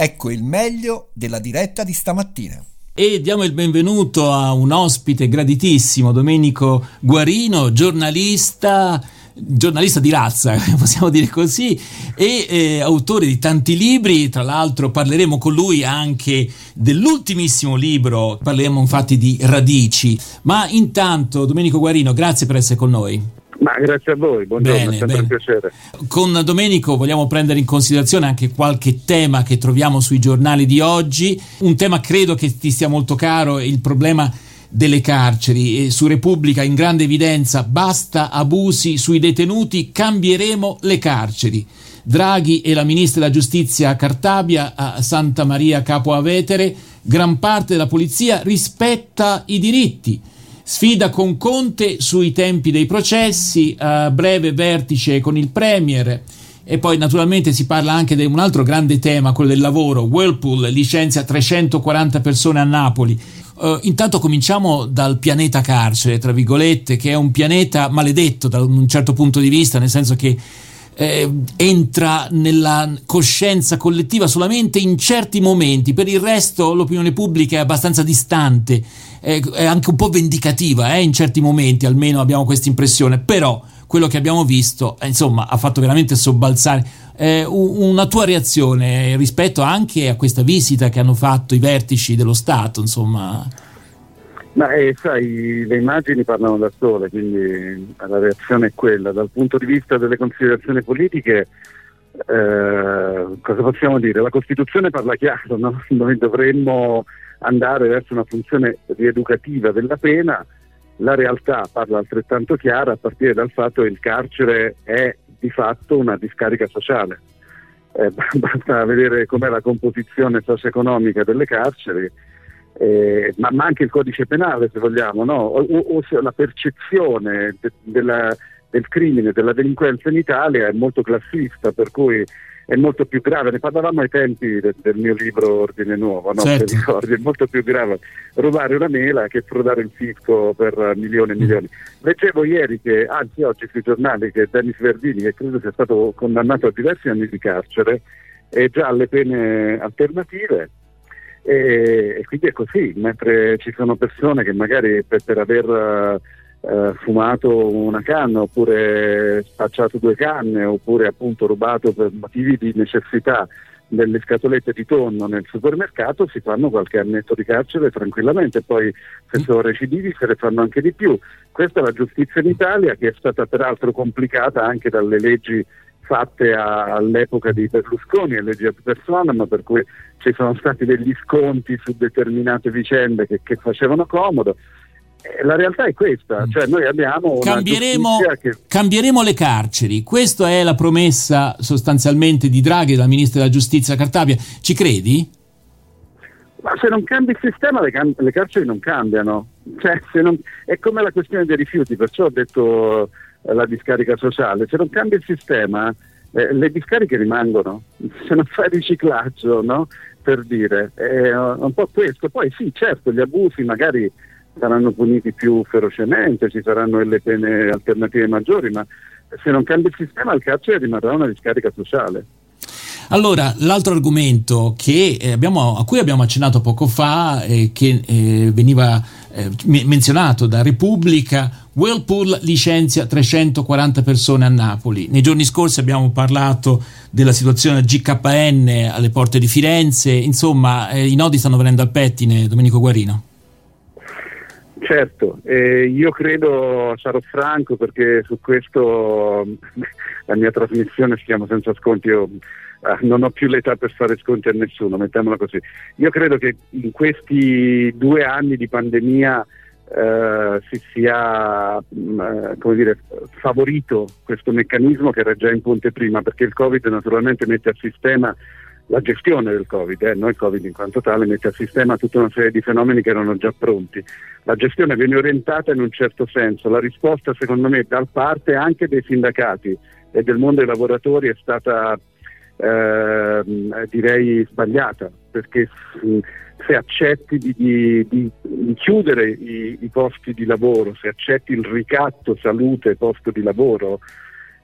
Ecco il meglio della diretta di stamattina. E diamo il benvenuto a un ospite graditissimo, Domenico Guarino, giornalista giornalista di razza, possiamo dire così, e eh, autore di tanti libri, tra l'altro parleremo con lui anche dell'ultimissimo libro, parleremo infatti di radici, ma intanto Domenico Guarino, grazie per essere con noi. Ma grazie a voi, buongiorno, bene, è sempre bene. un piacere. Con Domenico vogliamo prendere in considerazione anche qualche tema che troviamo sui giornali di oggi, un tema credo che ti sia molto caro, il problema delle carceri e su Repubblica in grande evidenza basta abusi sui detenuti, cambieremo le carceri. Draghi e la ministra della giustizia Cartabia a Santa Maria Capo Avetere, gran parte della polizia rispetta i diritti. Sfida con Conte sui tempi dei processi, a breve vertice con il Premier. E poi naturalmente si parla anche di un altro grande tema, quello del lavoro. Whirlpool licenzia 340 persone a Napoli. Uh, intanto cominciamo dal pianeta carcere, tra virgolette, che è un pianeta maledetto da un certo punto di vista, nel senso che eh, entra nella coscienza collettiva solamente in certi momenti, per il resto l'opinione pubblica è abbastanza distante, è, è anche un po' vendicativa eh, in certi momenti, almeno abbiamo questa impressione, però quello che abbiamo visto eh, insomma ha fatto veramente sobbalzare eh, una tua reazione rispetto anche a questa visita che hanno fatto i vertici dello Stato, insomma. Ma eh, sai, le immagini parlano da sole, quindi la reazione è quella. Dal punto di vista delle considerazioni politiche, eh, cosa possiamo dire? La Costituzione parla chiaro, no? noi dovremmo andare verso una funzione rieducativa della pena, la realtà parla altrettanto chiara a partire dal fatto che il carcere è di fatto una discarica sociale. Eh, basta vedere com'è la composizione socio-economica delle carceri, eh, ma, ma, anche il codice penale se vogliamo, no? o, o, o la percezione de, della, del crimine, della delinquenza in Italia è molto classista, per cui è molto più grave, ne parlavamo ai tempi del, del mio libro Ordine Nuovo, no? certo. ricordi, è molto più grave rubare una mela che frodare il fisco per milioni e mm. milioni. Leggevo ieri che, anzi oggi sui giornali, che Dennis Verdini, che credo sia stato condannato a diversi anni di carcere, è già alle pene alternative. E, quindi è così, mentre ci sono persone che magari per, per aver eh, fumato una canna oppure spacciato due canne oppure appunto rubato per motivi di necessità delle scatolette di tonno nel supermercato si fanno qualche annetto di carcere tranquillamente, poi se sono recidivi se ne fanno anche di più. Questa è la giustizia in Italia che è stata peraltro complicata anche dalle leggi fatte a, all'epoca di Berlusconi e leggi ad personam, per cui ci sono stati degli sconti su determinate vicende che, che facevano comodo. Eh, la realtà è questa, mm. cioè noi abbiamo cambieremo, che... cambieremo, le carceri, questa è la promessa sostanzialmente di Draghi, della Ministra della Giustizia Cartabia, ci credi? Ma se non cambia il sistema le, can- le carceri non cambiano, cioè, non... è come la questione dei rifiuti, perciò ho detto la discarica sociale, se non cambia il sistema eh, le discariche rimangono, se non fai riciclaggio, no? per dire, è un po' questo, poi sì certo gli abusi magari saranno puniti più ferocemente, ci saranno delle pene alternative maggiori, ma se non cambia il sistema il carcere rimarrà una discarica sociale. Allora, l'altro argomento eh, abbiamo, a cui abbiamo accennato poco fa, eh, che eh, veniva eh, menzionato da Repubblica, Whirlpool licenzia 340 persone a Napoli. Nei giorni scorsi abbiamo parlato della situazione GKN alle porte di Firenze, insomma eh, i nodi stanno venendo al pettine, Domenico Guarino. Certo, eh, io credo sarò franco perché su questo la mia trasmissione si chiama Senza Sconti, io eh, non ho più l'età per fare sconti a nessuno, mettiamola così. Io credo che in questi due anni di pandemia eh, si sia mh, mm, dire, favorito questo meccanismo che era già in ponte prima, perché il Covid naturalmente mette a sistema la gestione del Covid, eh, non il Covid in quanto tale, mette a sistema tutta una serie di fenomeni che erano già pronti. La gestione viene orientata in un certo senso, la risposta secondo me da parte anche dei sindacati e del mondo dei lavoratori è stata eh, direi sbagliata, perché se accetti di, di, di, di chiudere i, i posti di lavoro, se accetti il ricatto salute posto di lavoro,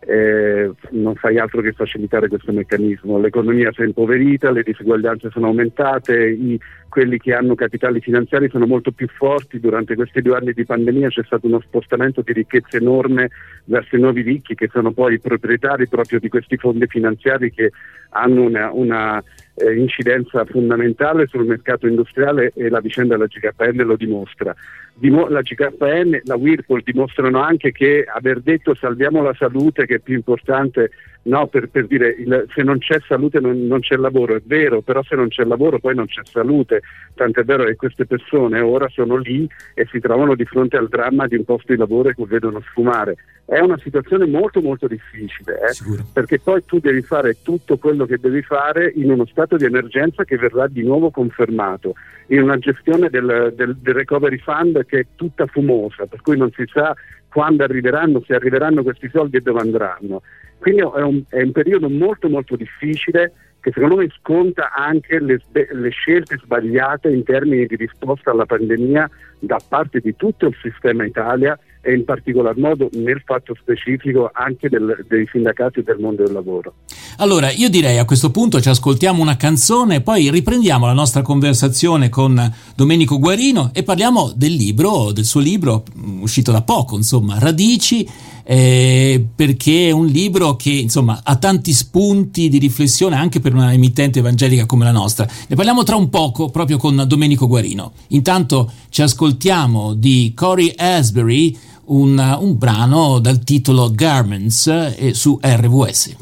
eh, non fai altro che facilitare questo meccanismo. L'economia si è impoverita, le diseguaglianze sono aumentate, i, quelli che hanno capitali finanziari sono molto più forti. Durante questi due anni di pandemia c'è stato uno spostamento di ricchezza enorme verso i nuovi ricchi che sono poi i proprietari proprio di questi fondi finanziari che hanno una, una eh, incidenza fondamentale sul mercato industriale e la vicenda della GKN lo dimostra. Dimo- la GKN, la Whirlpool dimostrano anche che aver detto salviamo la salute che è più importante No, per, per dire il, se non c'è salute non, non, c'è lavoro, è vero, però se non c'è lavoro poi non c'è salute, tant'è vero che queste persone ora sono lì e si trovano di fronte al dramma di un posto di lavoro che vedono sfumare. È una situazione molto molto difficile, eh? perché poi tu devi fare tutto quello che devi fare in uno stato di emergenza che verrà di nuovo confermato, in una gestione del, del, del recovery fund che è tutta fumosa, per cui non si sa quando arriveranno, se arriveranno questi soldi e dove andranno. Quindi è un, è un periodo molto molto difficile che secondo me sconta anche le, le, scelte sbagliate in termini di risposta alla pandemia da parte di tutto il sistema Italia e in particolar modo nel fatto specifico anche del, dei sindacati e del mondo del lavoro. Allora, io direi a questo punto ci ascoltiamo una canzone poi riprendiamo la nostra conversazione con Domenico Guarino e parliamo del libro, del suo libro mm, uscito da poco, insomma, Radici eh, perché è un libro che insomma ha tanti spunti di riflessione anche per una emittente evangelica come la nostra. Ne parliamo tra un poco proprio con Domenico Guarino. Intanto ci ascoltiamo di Corey Asbury un, un brano dal titolo Garments eh, su RWS.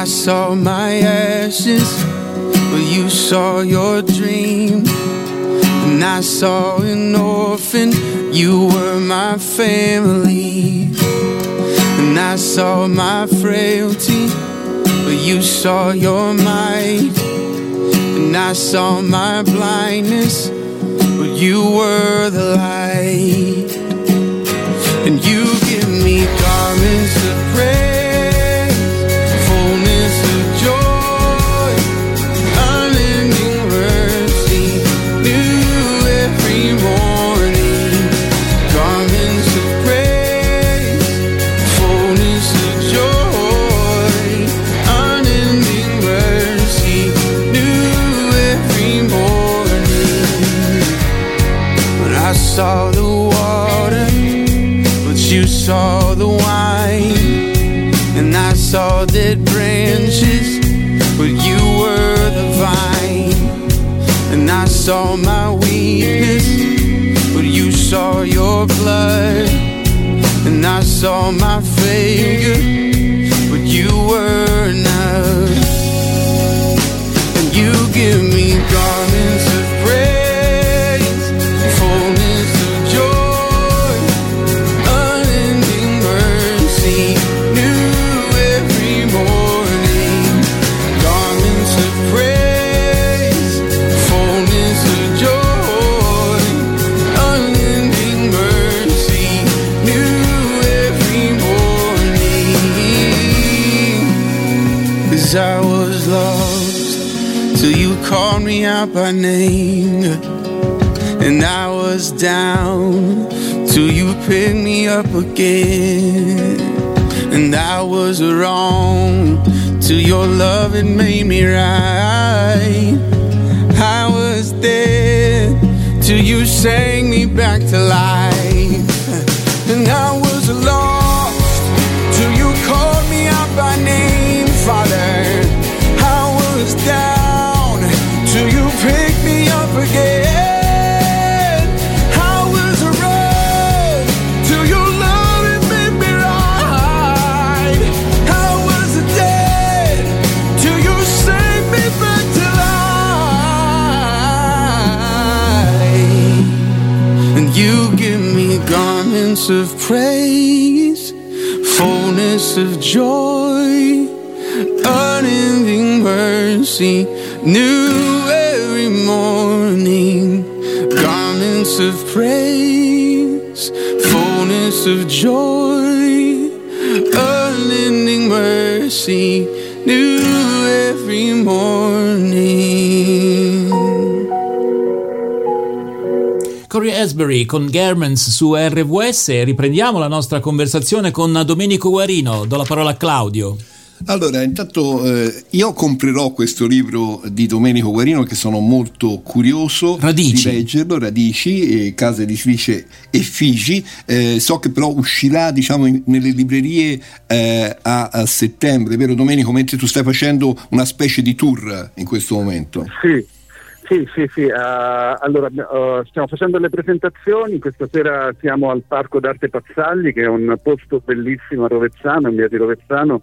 I saw my ashes Well, you saw your dream, and I saw an orphan. You were my family, and I saw my frailty, but you saw your might, I saw my blindness, but you were the light, and you give me garments of praise. I saw my weakness, but you saw your blood. And I saw my failure, but you were out by name. And I was down till you picked me up again. And I was wrong till your love had made me right. I was dead till you sang me back to life. Garments of praise, fullness of joy, unending mercy new every morning, garments of praise, fullness of joy, unending mercy, new every morning. Corey Asbury con Garments su RVS e riprendiamo la nostra conversazione con Domenico Guarino. Do la parola a Claudio. Allora, intanto eh, io comprerò questo libro di Domenico Guarino che sono molto curioso Radici. di leggerlo, Radici, eh, casa editrice Effigi. Eh, so che però uscirà diciamo, in, nelle librerie eh, a, a, settembre, vero Domenico? Mentre tu stai facendo una specie di tour in questo momento. Sì. Sì, sì, sì. Uh, allora uh, stiamo facendo le presentazioni, questa sera siamo al Parco d'Arte Pazzalli che è un posto bellissimo a Rovezzano, in via di Rovezzano,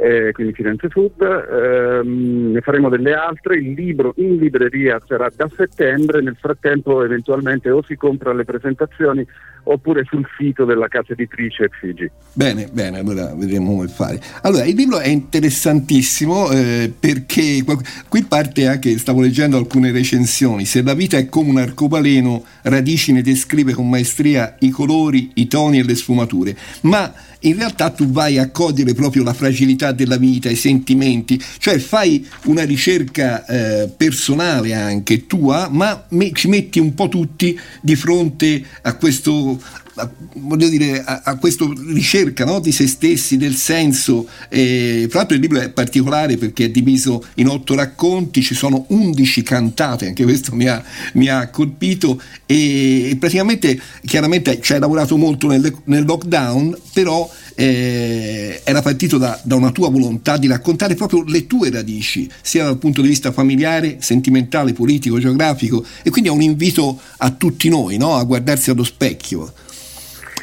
eh, quindi Firenze Sud, ehm, ne faremo delle altre, il libro in libreria sarà da settembre, nel frattempo eventualmente o si compra le presentazioni oppure sul sito della casa editrice Figi. Bene, bene, allora vedremo come fare. Allora, il libro è interessantissimo eh, perché qui parte anche, stavo leggendo alcune recensioni, se la vita è come un arcobaleno, Radici ne descrive con maestria i colori, i toni e le sfumature, ma in realtà tu vai a cogliere proprio la fragilità della vita, i sentimenti, cioè fai una ricerca eh, personale anche tua, ma me, ci metti un po' tutti di fronte a questo a, voglio dire, a, a questa ricerca no? di se stessi, del senso. Eh, fra l'altro il libro è particolare perché è diviso in otto racconti, ci sono undici cantate, anche questo mi ha, mi ha colpito e, e, praticamente, chiaramente ci hai lavorato molto nel, nel lockdown, però eh, era partito da, da, una tua volontà di raccontare proprio le tue radici, sia dal punto di vista familiare, sentimentale, politico, geografico, e quindi è un invito a tutti noi no? a guardarsi allo specchio.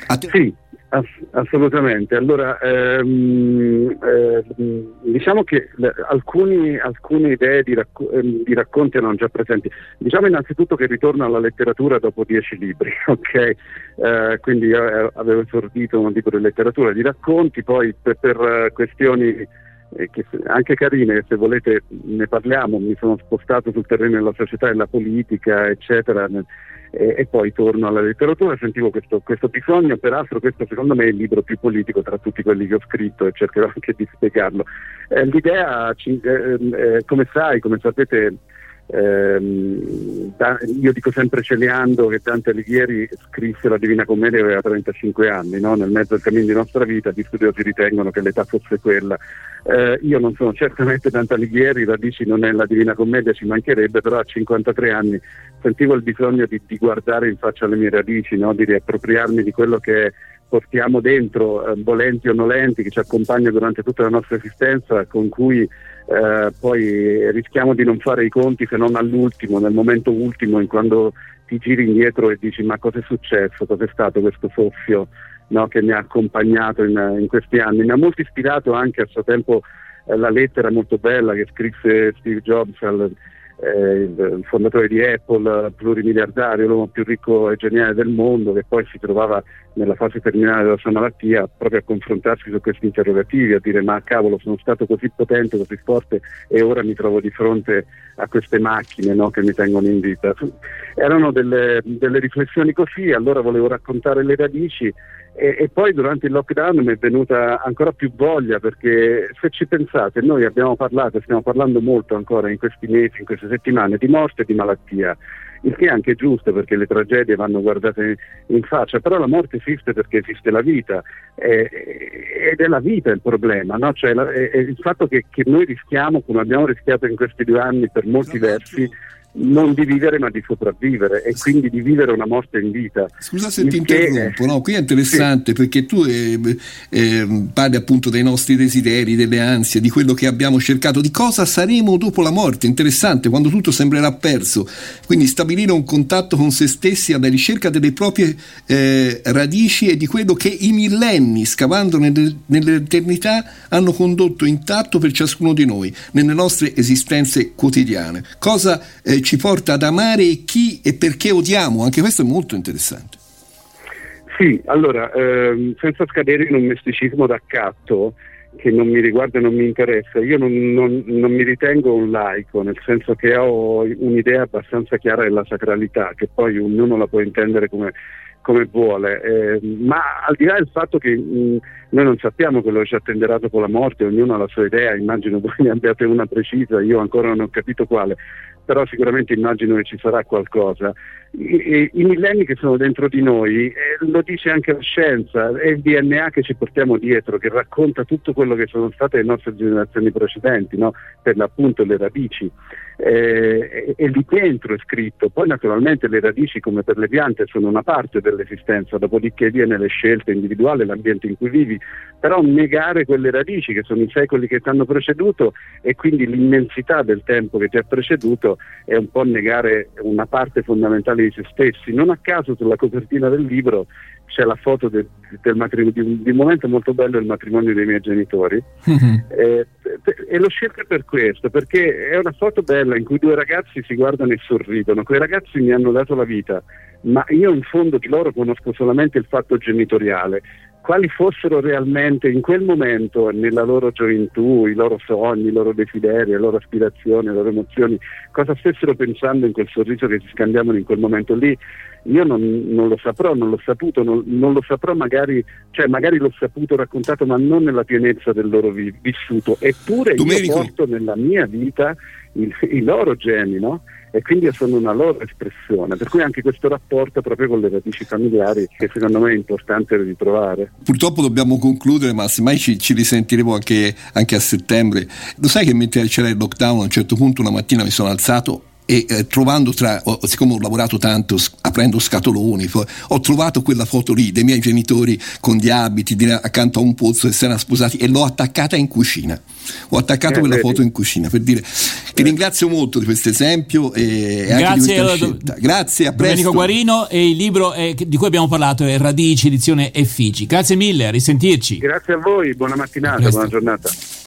Te- sì, ass- assolutamente. Allora, ehm, ehm, diciamo che le, alcuni, alcune idee di, racco- ehm, di, racconti erano già presenti. Diciamo innanzitutto che ritorno alla letteratura dopo dieci libri, ok? Eh, quindi io avevo esordito un libro di letteratura di racconti, poi per, per questioni che anche carine, se volete ne parliamo, mi sono spostato sul terreno della società e della politica, eccetera, e, e poi torno alla letteratura, sentivo questo, questo, bisogno, peraltro questo secondo me è il libro più politico tra tutti quelli che ho scritto e cercherò anche di spiegarlo. Eh, l'idea, eh, eh, come sai, come sapete, Ehm, io dico sempre celeando che Dante Alighieri scrisse la Divina Commedia aveva 35 anni, no? nel mezzo del cammino di nostra vita gli studiosi ritengono che l'età fosse quella. Eh, io non sono certamente Dante Alighieri, radici non è la Divina Commedia, ci mancherebbe, però a 53 anni sentivo il bisogno di, di guardare in faccia alle mie radici, no? di riappropriarmi di quello che portiamo dentro, eh, volenti o nolenti, che ci accompagna durante tutta la nostra esistenza, con cui eh, poi rischiamo di non fare i conti se non all'ultimo, nel momento ultimo, in quando ti giri indietro e dici ma cosa è successo, cosa è stato questo soffio no, che mi ha accompagnato in, in, questi anni. Mi ha molto ispirato anche a suo tempo eh, la lettera molto bella che scrisse Steve Jobs al, eh, il, fondatore di Apple, plurimiliardario, l'uomo più ricco e geniale del mondo, che poi si trovava nella fase terminale della sua malattia proprio a confrontarsi su questi interrogativi, a dire ma cavolo sono stato così potente, così forte e ora mi trovo di fronte a queste macchine no, che mi tengono in vita. Erano delle, delle riflessioni così, allora volevo raccontare le radici e, e, poi durante il lockdown mi è venuta ancora più voglia perché se ci pensate noi abbiamo parlato, stiamo parlando molto ancora in questi mesi, in queste settimane di morte e di malattia, il che è anche giusto perché le tragedie vanno guardate in faccia, però la morte esiste perché esiste la vita eh, ed è la vita il problema, no? cioè, la, è, è il fatto che, che, noi rischiamo, come abbiamo rischiato in questi due anni per molti versi, non di vivere ma di sopravvivere e quindi di vivere una morte in vita. Scusa se ti interrompo, no? qui è interessante sì. perché tu eh, eh, parli appunto dei nostri desideri, delle ansie, di quello che abbiamo cercato, di cosa saremo dopo la morte, interessante, quando tutto sembrerà perso, quindi stabilire un contatto con se stessi alla ricerca delle proprie eh, radici e di quello che i millenni, scavando nel, nell'eternità, hanno condotto intatto per ciascuno di noi, nelle nostre esistenze quotidiane. Cosa eh, ci porta ad amare chi e perché odiamo, anche questo è molto interessante. Sì, allora, ehm, senza scadere in un misticismo d'accatto che non mi riguarda e non mi interessa, io non, non, non, mi ritengo un laico, nel senso che ho un'idea abbastanza chiara della sacralità, che poi ognuno la può intendere come, come vuole, eh, ma al di là del fatto che mh, noi non sappiamo quello che ci attenderà dopo la morte, ognuno ha la sua idea, immagino voi ne abbiate una precisa, io ancora non ho capito quale, però sicuramente immagino che ci sarà qualcosa. I, i millenni che sono dentro di noi, eh, lo dice anche la scienza, è il DNA che ci portiamo dietro, che racconta tutto quello che sono state le nostre generazioni precedenti, no? per l'appunto le radici eh, e lì dentro è scritto. Poi naturalmente le radici come per le piante sono una parte dell'esistenza, dopodiché viene le scelte individuali, l'ambiente in cui vivi, però negare quelle radici che sono i secoli che ti hanno preceduto e quindi l'immensità del tempo che ti ha preceduto è un po' negare una parte fondamentale di se stessi. Non a caso sulla copertina del libro c'è la foto de, del matrimonio, di di un, momento molto bello del matrimonio dei miei genitori. Mm-hmm. eh, e l'ho scelta per questo, perché è una foto bella in cui due ragazzi si guardano e sorridono, quei ragazzi mi hanno dato la vita, ma io in fondo di loro conosco solamente il fatto genitoriale, quali fossero realmente in quel momento, nella loro gioventù, i loro sogni, i loro desideri, le loro aspirazioni, le loro emozioni, cosa stessero pensando in quel sorriso che si scambiavano in quel momento lì, io non, non lo saprò, non l'ho saputo, non, non, lo saprò magari, cioè magari l'ho saputo raccontato, ma non nella pienezza del loro vi, vissuto. Eppure Domenico. io porto nella mia vita i, i loro geni, no? E quindi sono una loro espressione, per cui anche questo rapporto proprio con le radici familiari che secondo me è importante ritrovare. Purtroppo dobbiamo concludere, ma semmai ci, ci risentiremo anche, anche a settembre. Lo sai che mentre c'era il lockdown a un certo punto una mattina mi sono alzato e eh, trovando tra, oh, siccome ho lavorato tanto aprendo scatoloni, ho trovato quella foto lì dei miei genitori con gli abiti di, accanto a un pozzo e si erano sposati e l'ho attaccata in cucina. Ho attaccato eh, quella vedi. foto in cucina per dire ti eh. ringrazio molto di questo esempio e Grazie, anche di questa scelta. Grazie, a presto. Domenico Guarino e il libro è, di cui abbiamo parlato è Radici, edizione Effici. Grazie mille, a risentirci. Grazie a voi, buona mattinata, buona giornata.